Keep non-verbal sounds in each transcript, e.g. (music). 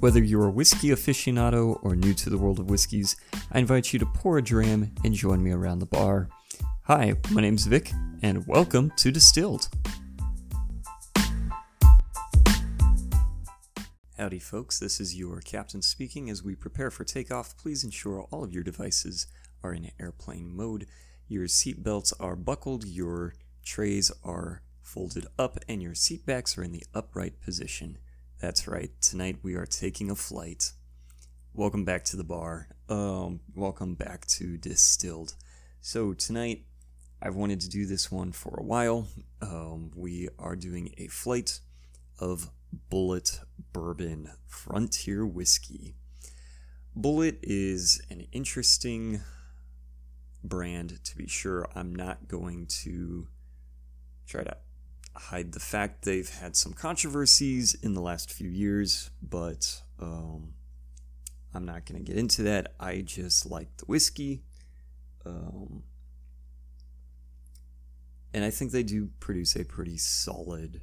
Whether you're a whiskey aficionado or new to the world of whiskeys, I invite you to pour a dram and join me around the bar. Hi, my name's Vic, and welcome to Distilled. Howdy, folks. This is your captain speaking. As we prepare for takeoff, please ensure all of your devices are in airplane mode. Your seatbelts are buckled, your trays are folded up, and your seatbacks are in the upright position. That's right, tonight we are taking a flight. Welcome back to the bar. Um, welcome back to Distilled. So, tonight I've wanted to do this one for a while. Um, we are doing a flight of Bulleit Bourbon Frontier Whiskey. Bulleit is an interesting brand, to be sure. I'm not going to try to hide the fact they've had some controversies in the last few years, but um, I'm not going to get into that. I just like the whiskey. Um, and I think they do produce a pretty solid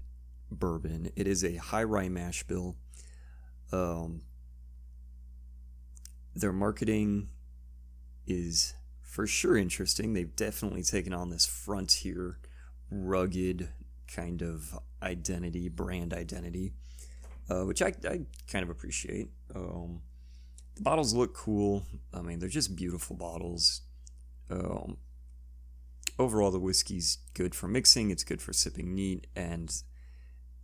bourbon. It is a high rye mash bill. Um, their marketing is for sure interesting. They've definitely taken on this frontier, rugged kind of identity, brand identity, uh, which I, I kind of appreciate. Um, the bottles look cool. I mean, they're just beautiful bottles. Um, overall, the whiskey's good for mixing, it's good for sipping neat, and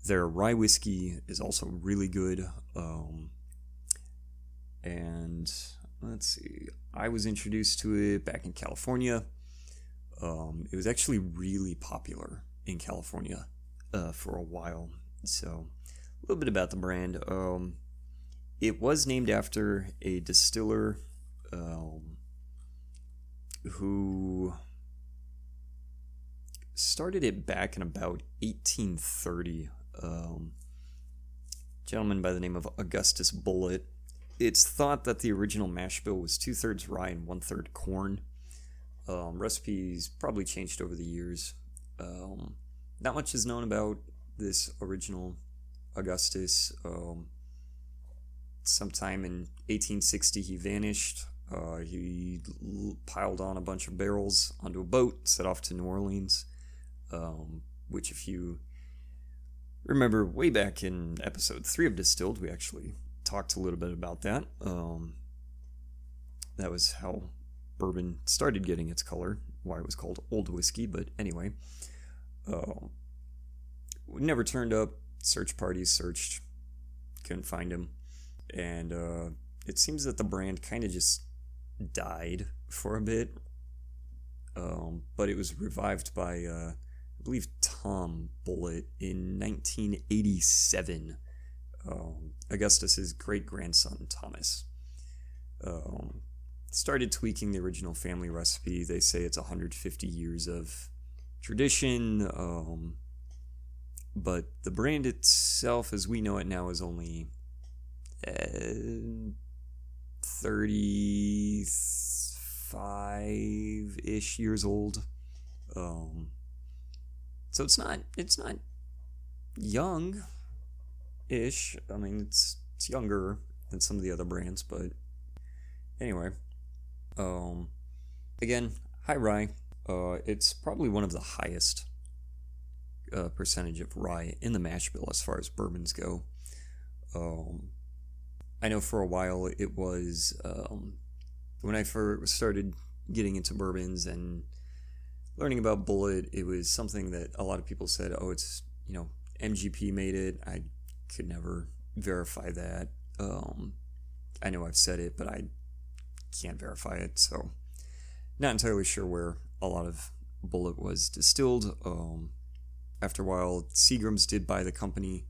their rye whiskey is also really good. Um, and let's see, I was introduced to it back in California. Um, it was actually really popular in California uh, for a while. So, a little bit about the brand. Um, it was named after a distiller um, who started it back in about 1830. Um, gentleman by the name of Augustus Bulleit. It's thought that the original mash bill was two thirds rye and one third corn. Um, recipes probably changed over the years. Um, not much is known about this original Augustus. Um, sometime in 1860, he vanished. Uh, he l- piled on a bunch of barrels onto a boat, set off to New Orleans, um, which, if you remember way back in episode three of Distilled, we actually talked a little bit about that. Um, that was how bourbon started getting its color, why it was called old whiskey. But anyway, uh, never turned up. Search parties searched, couldn't find him, and uh, it seems that the brand kind of just died for a bit. Um, but it was revived by, uh, I believe, Tom Bulleit in 1987. Um, Augustus's great grandson Thomas um, started tweaking the original family recipe. They say it's 150 years of tradition, um, but the brand itself, as we know it now, is only uh, 35 ish years old. Um, so it's not it's not young ish. I mean, it's it's younger than some of the other brands, but anyway, um, again, high rye. Uh, it's probably one of the highest uh, percentage of rye in the mash bill as far as bourbons go. Um, I know for a while it was um, when I first started getting into bourbons and learning about Bulleit. It was something that a lot of people said, "Oh, it's you know MGP made it." I could never verify that. Um, I know I've said it, but I can't verify it, so not entirely sure where a lot of Bulleit was distilled. Um, after a while, Seagram's did buy the company,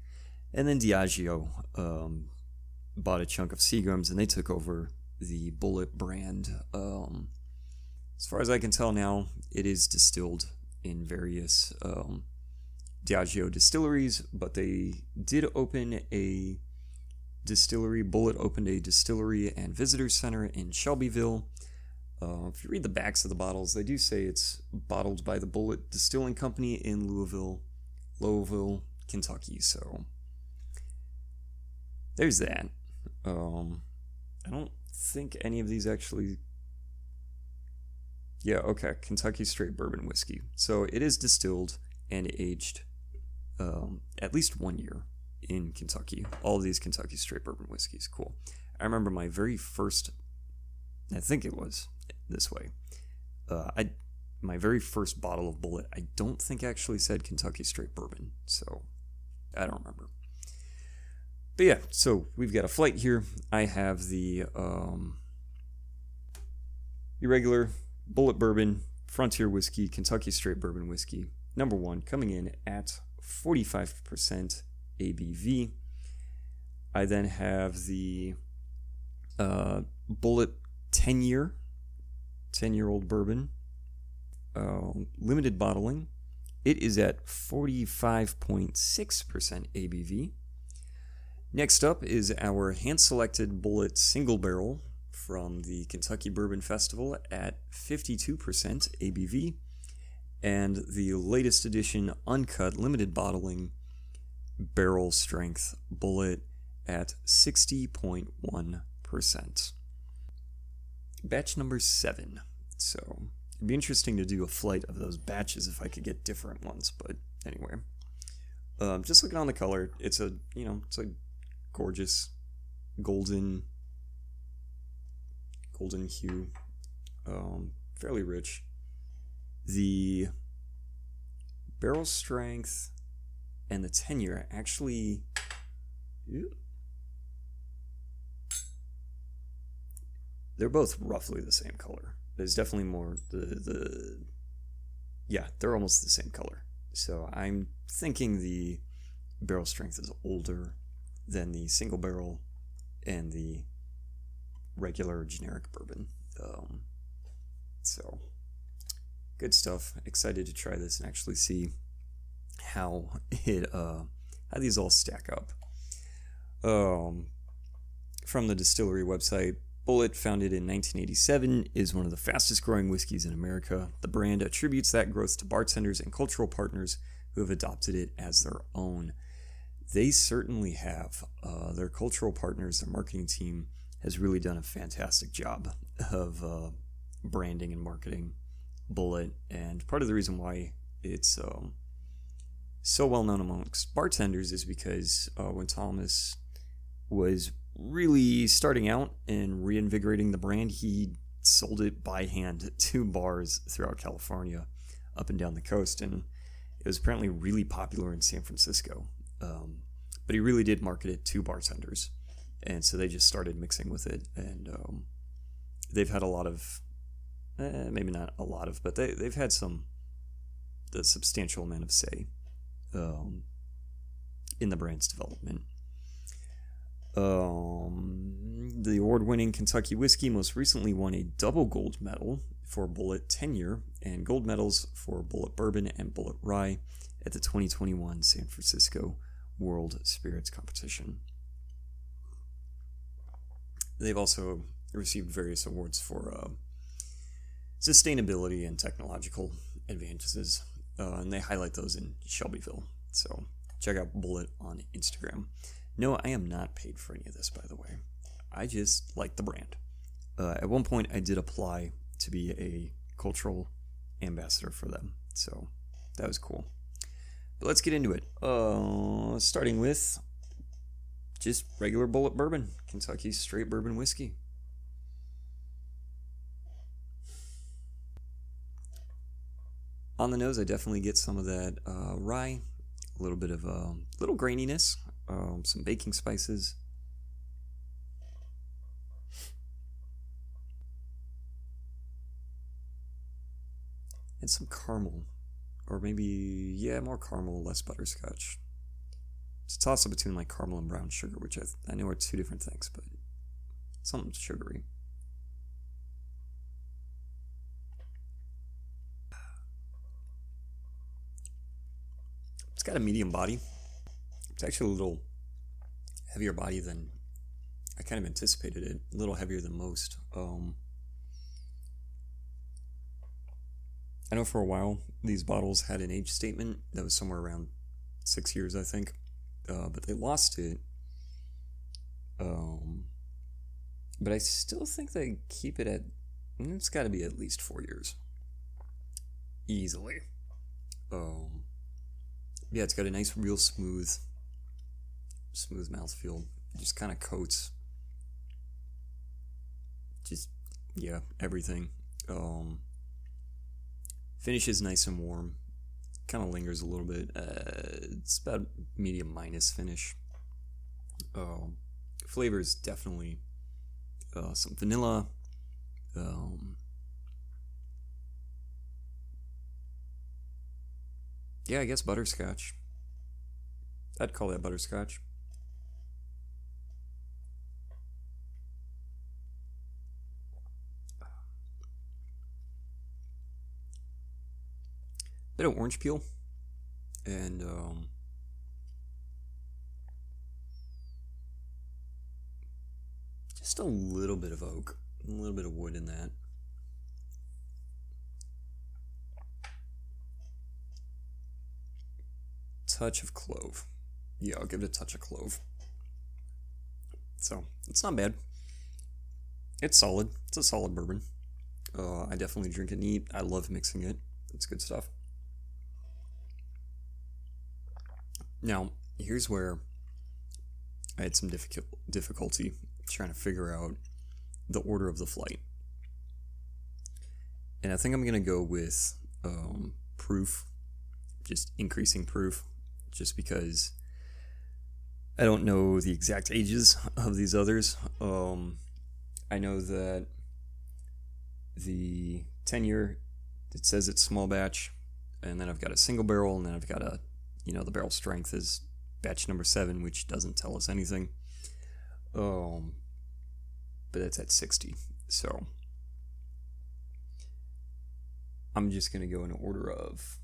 and then Diageo um, bought a chunk of Seagram's, and they took over the Bulleit brand. Um, as far as I can tell now, it is distilled in various um, Diageo distilleries, but they did open a distillery. Bulleit opened a distillery and visitor center in Shelbyville. Uh, if you read the backs of the bottles, they do say it's bottled by the Bulleit Distilling Company in Louisville, Louisville, Kentucky. So there's that. Um, I don't think any of these actually. Yeah, okay. Kentucky Straight Bourbon Whiskey. So it is distilled and aged um, at least one year in Kentucky. All these Kentucky Straight Bourbon Whiskeys. Cool. I remember my very first, I think it was this way. Uh, I my very first bottle of Bulleit, I don't think actually said Kentucky Straight Bourbon, so I don't remember. But yeah, so we've got a flight here. I have the um, irregular Bulleit Bourbon, Frontier Whiskey, Kentucky Straight Bourbon Whiskey, number one, coming in at 45% ABV. I then have the uh, Bulleit 10 year, 10 year old bourbon, uh, limited bottling. It is at 45.6% ABV. Next up is our hand selected Bulleit single barrel from the Kentucky Bourbon Festival at 52% ABV, and the latest edition uncut limited bottling barrel strength Bulleit at 60.1%. Batch number seven. So it'd be interesting to do a flight of those batches if I could get different ones, but anyway. Um, just looking on the color, it's a you know it's a gorgeous golden golden hue, um, fairly rich. The barrel strength and the 10 year actually. They're both roughly the same color. There's definitely more the the yeah, they're almost the same color. So I'm thinking the barrel strength is older than the single barrel and the regular generic bourbon. Um, so good stuff. Excited to try this and actually see how it uh, how these all stack up. Um, from the distillery website, Bulleit, founded in 1987, is one of the fastest growing whiskeys in America. The brand attributes that growth to bartenders and cultural partners who have adopted it as their own. They certainly have. Uh, their cultural partners, their marketing team, has really done a fantastic job of uh, branding and marketing Bulleit. And part of the reason why it's um, so well known amongst bartenders is because uh, when Thomas was really starting out and reinvigorating the brand, he sold it by hand to bars throughout California, up and down the coast, and it was apparently really popular in San Francisco. Um, but he really did market it to bartenders, and so they just started mixing with it, and um, they've had a lot of, eh, maybe not a lot of, but they they've had some, the substantial amount of say, um, in the brand's development. Um, the award winning Kentucky whiskey most recently won a double gold medal for Bulleit 10 Year and gold medals for Bulleit Bourbon and Bulleit Rye at the 2021 San Francisco World Spirits Competition. They've also received various awards for uh, sustainability and technological advantages, uh, and they highlight those in Shelbyville. So check out Bulleit on Instagram. No, I am not paid for any of this, by the way. I just like the brand. Uh, at one point, I did apply to be a cultural ambassador for them, so that was cool. But let's get into it. Uh, starting with just regular Bulleit bourbon, Kentucky straight bourbon whiskey. On the nose, I definitely get some of that uh, rye, a little bit of a uh, little graininess, um, some baking spices. And some caramel. Or maybe, yeah, more caramel, less butterscotch. It's a toss up between like caramel and brown sugar, which I, I know are two different things, but something sugary. It's got a medium body. It's actually a little heavier body than I kind of anticipated it. A little heavier than most. Um, I know for a while these bottles had an age statement that was somewhere around six years, I think, uh, but they lost it um, but I still think they keep it at. It's got to be at least four years, easily. Um, yeah, it's got a nice, real smooth, smooth mouthfeel. Just kind of coats. Just yeah, everything. Um, finish is nice and warm. Kind of lingers a little bit. Uh, it's about medium minus finish. Um, flavors definitely uh, some vanilla. Um, yeah, I guess butterscotch. I'd call that butterscotch. Of orange peel and um, just a little bit of oak, a little bit of wood in that. Touch of clove. Yeah, I'll give it a touch of clove. So, it's not bad. It's solid. It's a solid bourbon. Uh, I definitely drink it neat. I love mixing it. It's good stuff. Now, here's where I had some difficult difficulty trying to figure out the order of the flight. And I think I'm going to go with um, proof, just increasing proof, just because I don't know the exact ages of these others. Um, I know that the 10 year, it says it's small batch, and then I've got a single barrel, and then I've got a, you know, the barrel strength is batch number seven, which doesn't tell us anything. Um, but that's at 60. So I'm just going to go in order of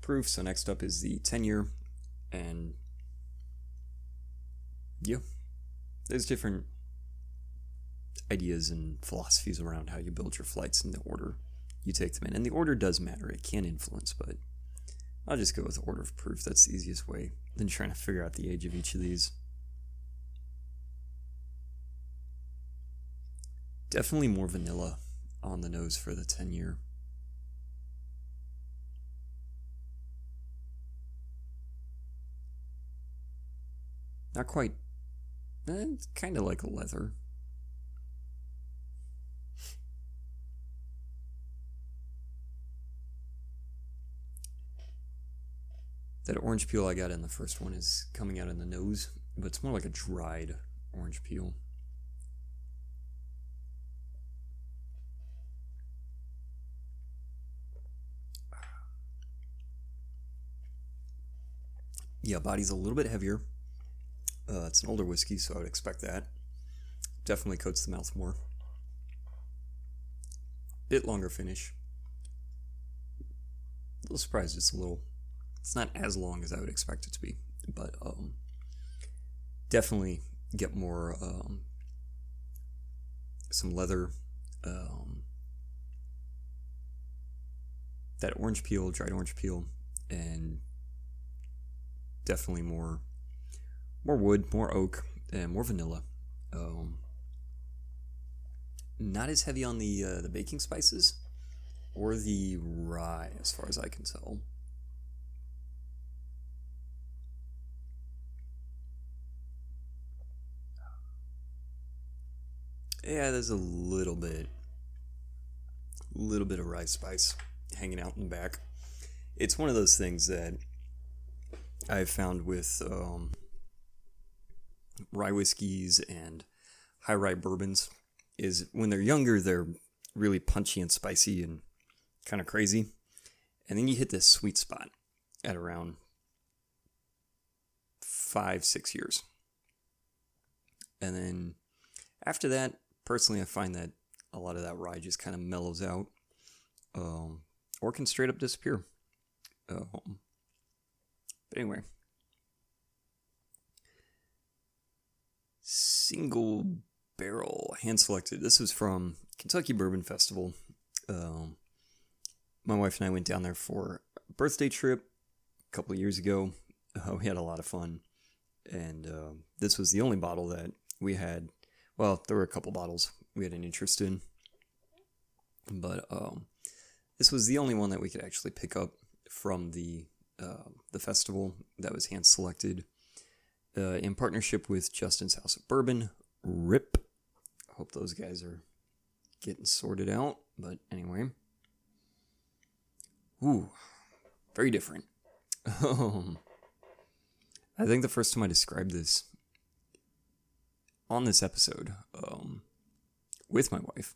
proof. So next up is the 10 year. And yeah, there's different ideas and philosophies around how you build your flights and the order you take them in. And the order does matter, it can influence, but I'll just go with order of proof. That's the easiest way than trying to figure out the age of each of these. Definitely more vanilla on the nose for the 10 year. Not quite. Eh, kind of like leather. That orange peel I got in the first one is coming out in the nose, but it's more like a dried orange peel. Yeah, body's a little bit heavier. Uh, it's an older whiskey, so I would expect that. Definitely coats the mouth more. Bit longer finish. A little surprised it's a little. It's not as long as I would expect it to be, but um, definitely get more um, some leather. Um, that orange peel, dried orange peel, and definitely more more wood, more oak, and more vanilla. Um, not as heavy on the uh, the baking spices or the rye, as far as I can tell. Yeah, there's a little bit, little bit of rye spice hanging out in the back. It's one of those things that I've found with um, rye whiskeys and high rye bourbons is when they're younger, they're really punchy and spicy and kind of crazy. And then you hit this sweet spot at around five, six years. And then after that, personally, I find that a lot of that rye just kind of mellows out um, or can straight up disappear. Um, but anyway, single barrel hand selected. This was from Kentucky Bourbon Festival. Um, my wife and I went down there for a birthday trip a couple years ago. Uh, we had a lot of fun, and uh, this was the only bottle that we had. Well, there were a couple bottles, we had an interest in. But um, this was the only one that we could actually pick up from the uh, the festival that was hand selected uh, in partnership with Justin's House of Bourbon. Rip. I hope those guys are getting sorted out. But anyway. Ooh, very different. (laughs) Um, I think the first time I described this on this episode um, with my wife,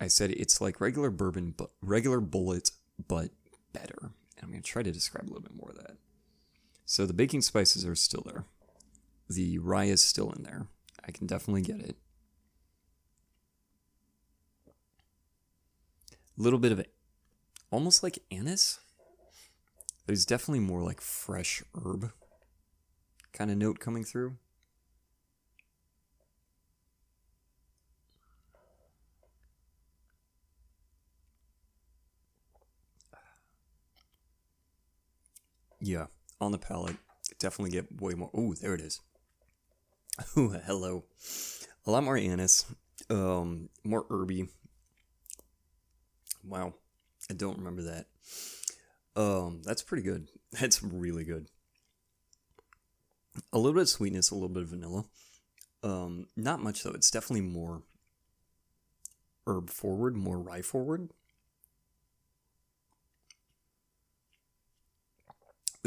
I said it's like regular bourbon, but regular Bulleit, but better. And I'm going to try to describe a little bit more of that. So the baking spices are still there. The rye is still in there. I can definitely get it. A little bit of it, almost like anise. There's definitely more like fresh herb kind of note coming through. Yeah, on the palate, definitely get way more. Oh, there it is. Oh, hello. A lot more anise, um, more herby. Wow, I don't remember that. Um, that's pretty good. (laughs) That's really good. A little bit of sweetness, a little bit of vanilla. Um, not much though. It's definitely more herb forward, more rye forward.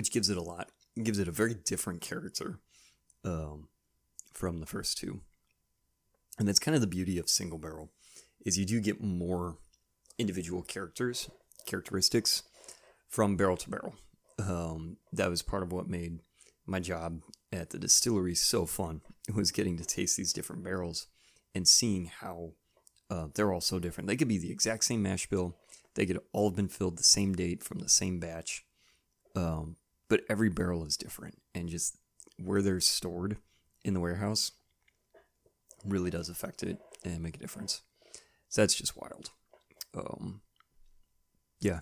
Which gives it a lot. Gives it a very different character um, from the first two. And that's kind of the beauty of single barrel is you do get more individual characters, characteristics from barrel to barrel. Um, that was part of what made my job at the distillery so fun. It was getting to taste these different barrels and seeing how uh, they're all so different. They could be the exact same mash bill. They could all have been filled the same date from the same batch. Um, but every barrel is different and just where they're stored in the warehouse really does affect it and make a difference. So that's just wild. Um, yeah.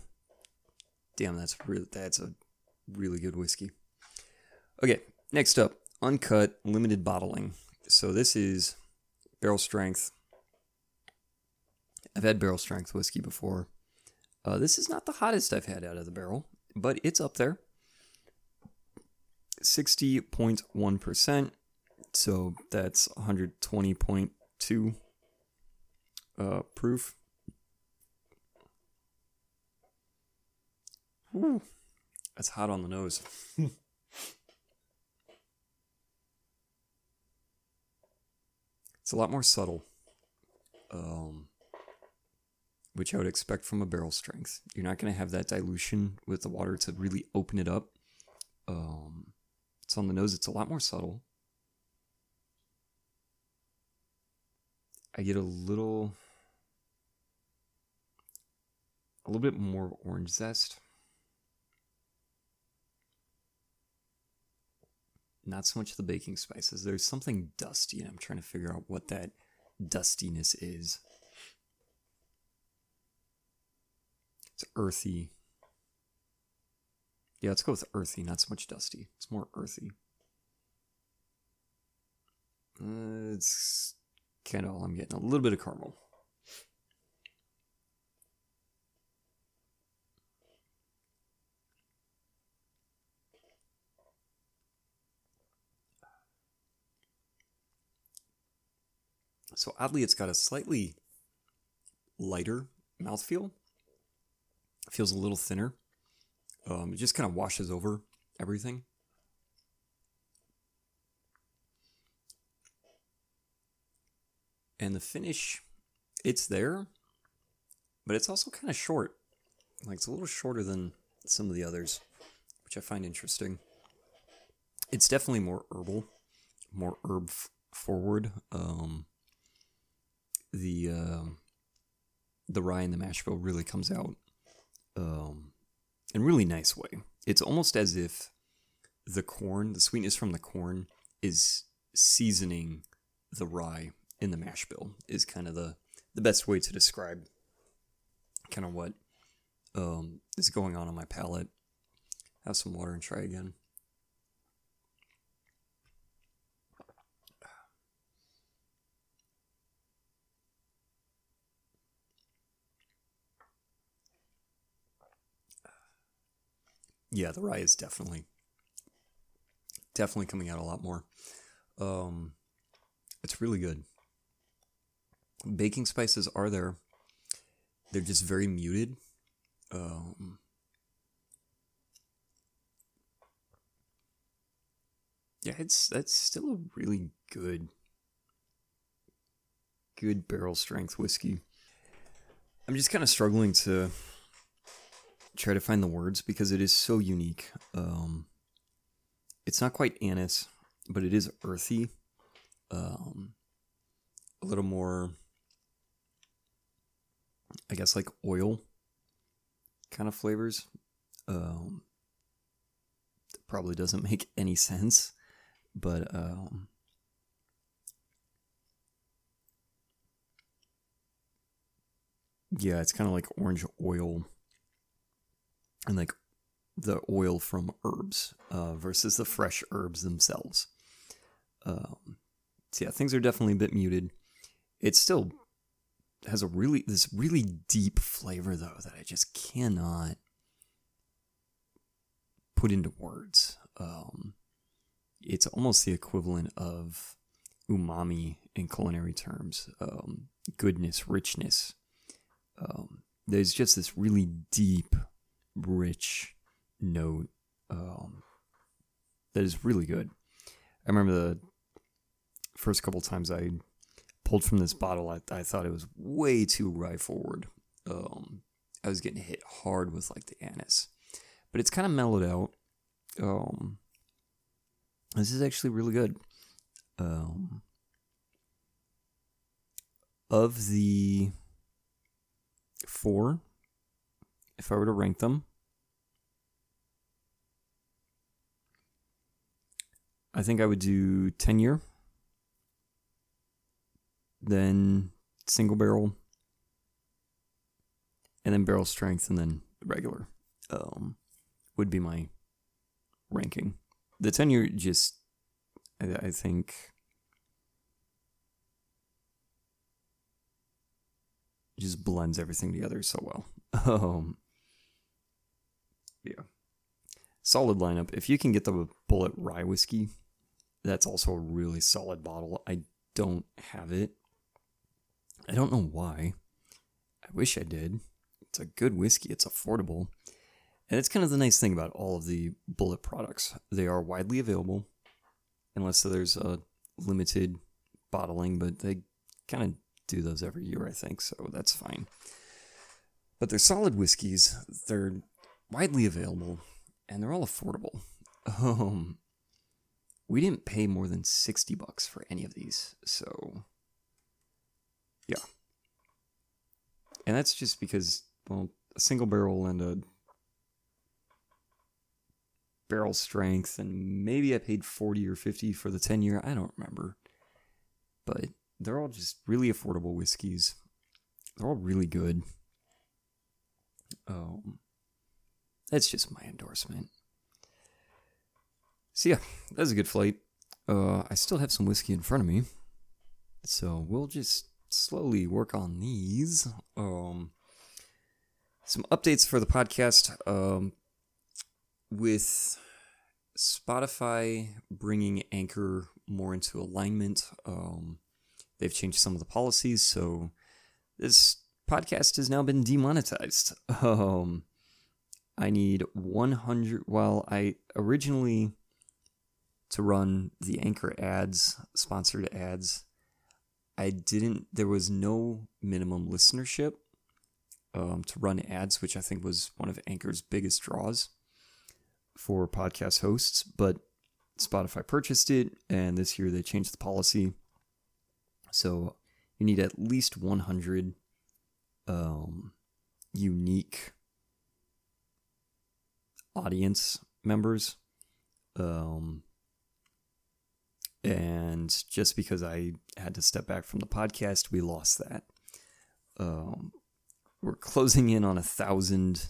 Damn, that's really that's a really good whiskey. Okay, next up, uncut limited bottling. So this is barrel strength. I've had barrel strength whiskey before. Uh, this is not the hottest I've had out of the barrel, but it's up there. 60.1%. So that's 120.2 uh, proof. Ooh, that's hot on the nose. (laughs) it's a lot more subtle, um, which I would expect from a barrel strength. You're not going to have that dilution with the water to really open it up. Um, it's on the nose, it's a lot more subtle. I get a little a little bit more orange zest. Not so much the baking spices. There's something dusty, and I'm trying to figure out what that dustiness is. It's earthy. Yeah, let's go with earthy, not so much dusty. It's more earthy. Uh, it's kind of all I'm getting. A little bit of caramel. So oddly, it's got a slightly lighter mouthfeel. It feels a little thinner. Um, it just kind of washes over everything. And the finish, it's there, but it's also kind of short. Like it's a little shorter than some of the others, which I find interesting. It's definitely more herbal, more herb f- forward. Um, the uh, the rye and the mash bill really comes out um, in a really nice way. It's almost as if the corn, the sweetness from the corn, is seasoning the rye in the mash bill. Is kind of the the best way to describe kind of what um, is going on on my palate. Have some water and try again. Yeah, the rye is definitely definitely coming out a lot more. Um, it's really good. Baking spices are there. They're just very muted. Um, yeah, it's that's still a really good, good barrel strength whiskey. I'm just kind of struggling to try to find the words because it is so unique. Um, it's not quite anise, but it is earthy. Um, a little more, I guess, like oil kind of flavors. Um, probably doesn't (laughs) make any sense, but um, yeah, it's kind of like orange oil and like the oil from herbs uh, versus the fresh herbs themselves. Um, so yeah, things are definitely a bit muted. It still has a really this really deep flavor though that I just cannot put into words. Um, it's almost the equivalent of umami in culinary terms. Um, goodness, richness. Um, there's just this really deep, rich note um, that is really good. I remember the first couple times I pulled from this bottle, I, I thought it was way too rye forward. Um, I was getting hit hard with like the anise, but it's kind of mellowed out. Um, this is actually really good. Um, of the four, if I were to rank them, I think I would do 10 year, then single barrel, and then barrel strength, and then regular um, would be my ranking. The 10 year just, I, I think, just blends everything together so well. (laughs) Um, yeah. Solid lineup. If you can get the Bulleit Rye Whiskey, that's also a really solid bottle. I don't have it. I don't know why. I wish I did. It's a good whiskey, it's affordable. And it's kind of the nice thing about all of the Bulleit products. They are widely available, unless there's a limited bottling, but they kind of do those every year, I think, so that's fine. But they're solid whiskeys, they're widely available, and they're all affordable. (laughs) Um, we didn't pay more than 60 bucks for any of these. So, yeah. And that's just because, well, a single barrel and a barrel strength, and maybe I paid 40 or 50 for the 10 year. I don't remember. But they're all just really affordable whiskeys. They're all really good. Um, that's just my endorsement. So yeah, that was a good flight. Uh, I still have some whiskey in front of me, so we'll just slowly work on these. Um, some updates for the podcast. Um, with Spotify bringing Anchor more into alignment, um, they've changed some of the policies, so this podcast has now been demonetized. (laughs) Um, I need 100. Well, I originally to run the anchor ads, sponsored ads. I didn't, there was no minimum listenership um, to run ads, which I think was one of Anchor's biggest draws for podcast hosts. But Spotify purchased it, and this year they changed the policy. So you need at least 100 um, unique audience members. Um, and just because I had to step back from the podcast, we lost that. Um, we're closing in on a thousand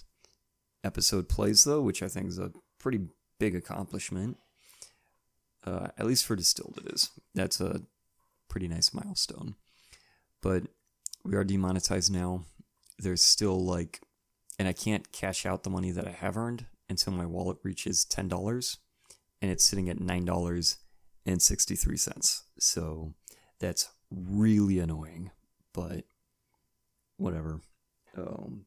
episode plays, though, which I think is a pretty big accomplishment. Uh, at least for distilled, it is. That's a pretty nice milestone. But we are demonetized now. There's still like, and I can't cash out the money that I have earned until my wallet reaches $10 and it's sitting at $9.63. So that's really annoying, but whatever. Um,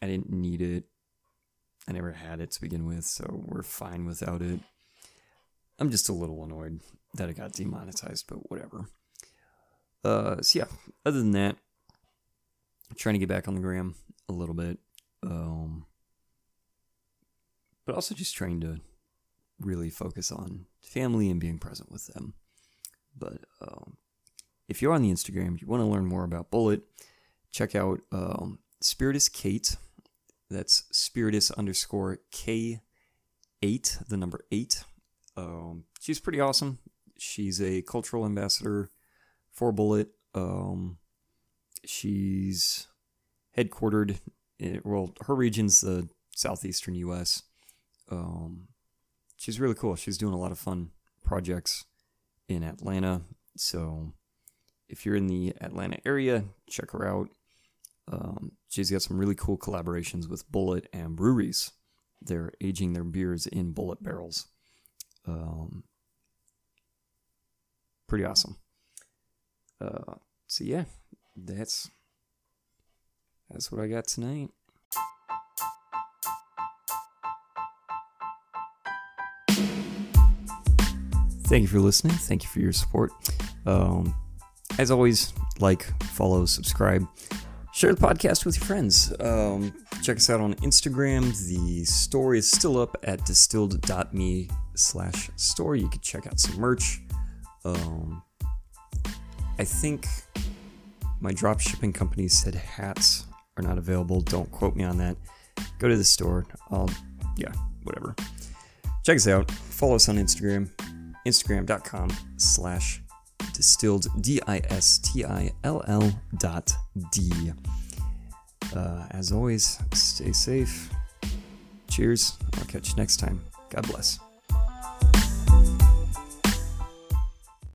I didn't need it. I never had it to begin with, so we're fine without it. I'm just a little annoyed that it got demonetized, but whatever. Uh, so yeah, other than that, trying to get back on the gram a little bit. Um, but also just trying to really focus on family and being present with them. But um, if you're on the Instagram, you want to learn more about Bulleit, check out um, Spiritus Kate. That's Spiritus underscore K8, the number eight. Um, she's pretty awesome. She's a cultural ambassador for Bulleit. Um, she's headquartered, well, her region's the southeastern U.S. Um, she's really cool. She's doing a lot of fun projects in Atlanta. So if you're in the Atlanta area, check her out. Um, she's got some really cool collaborations with Bulleit and breweries. They're aging their beers in Bulleit barrels. Um, pretty awesome. Uh, so yeah, that's that's what I got tonight. Thank you for listening. Thank you for your support. Um, as always, like, follow, subscribe, share the podcast with your friends. Um, check us out on Instagram. The store is still up at distilld.me slash store. You can check out some merch. Um, I think my drop shipping company said hats are not available. Don't quote me on that. Go to the store. I'll, yeah, whatever. Check us out. Follow us on Instagram instagram.com slash distilled d-i-s-t-i-l-l dot d uh, as always stay safe cheers i'll catch you next time god bless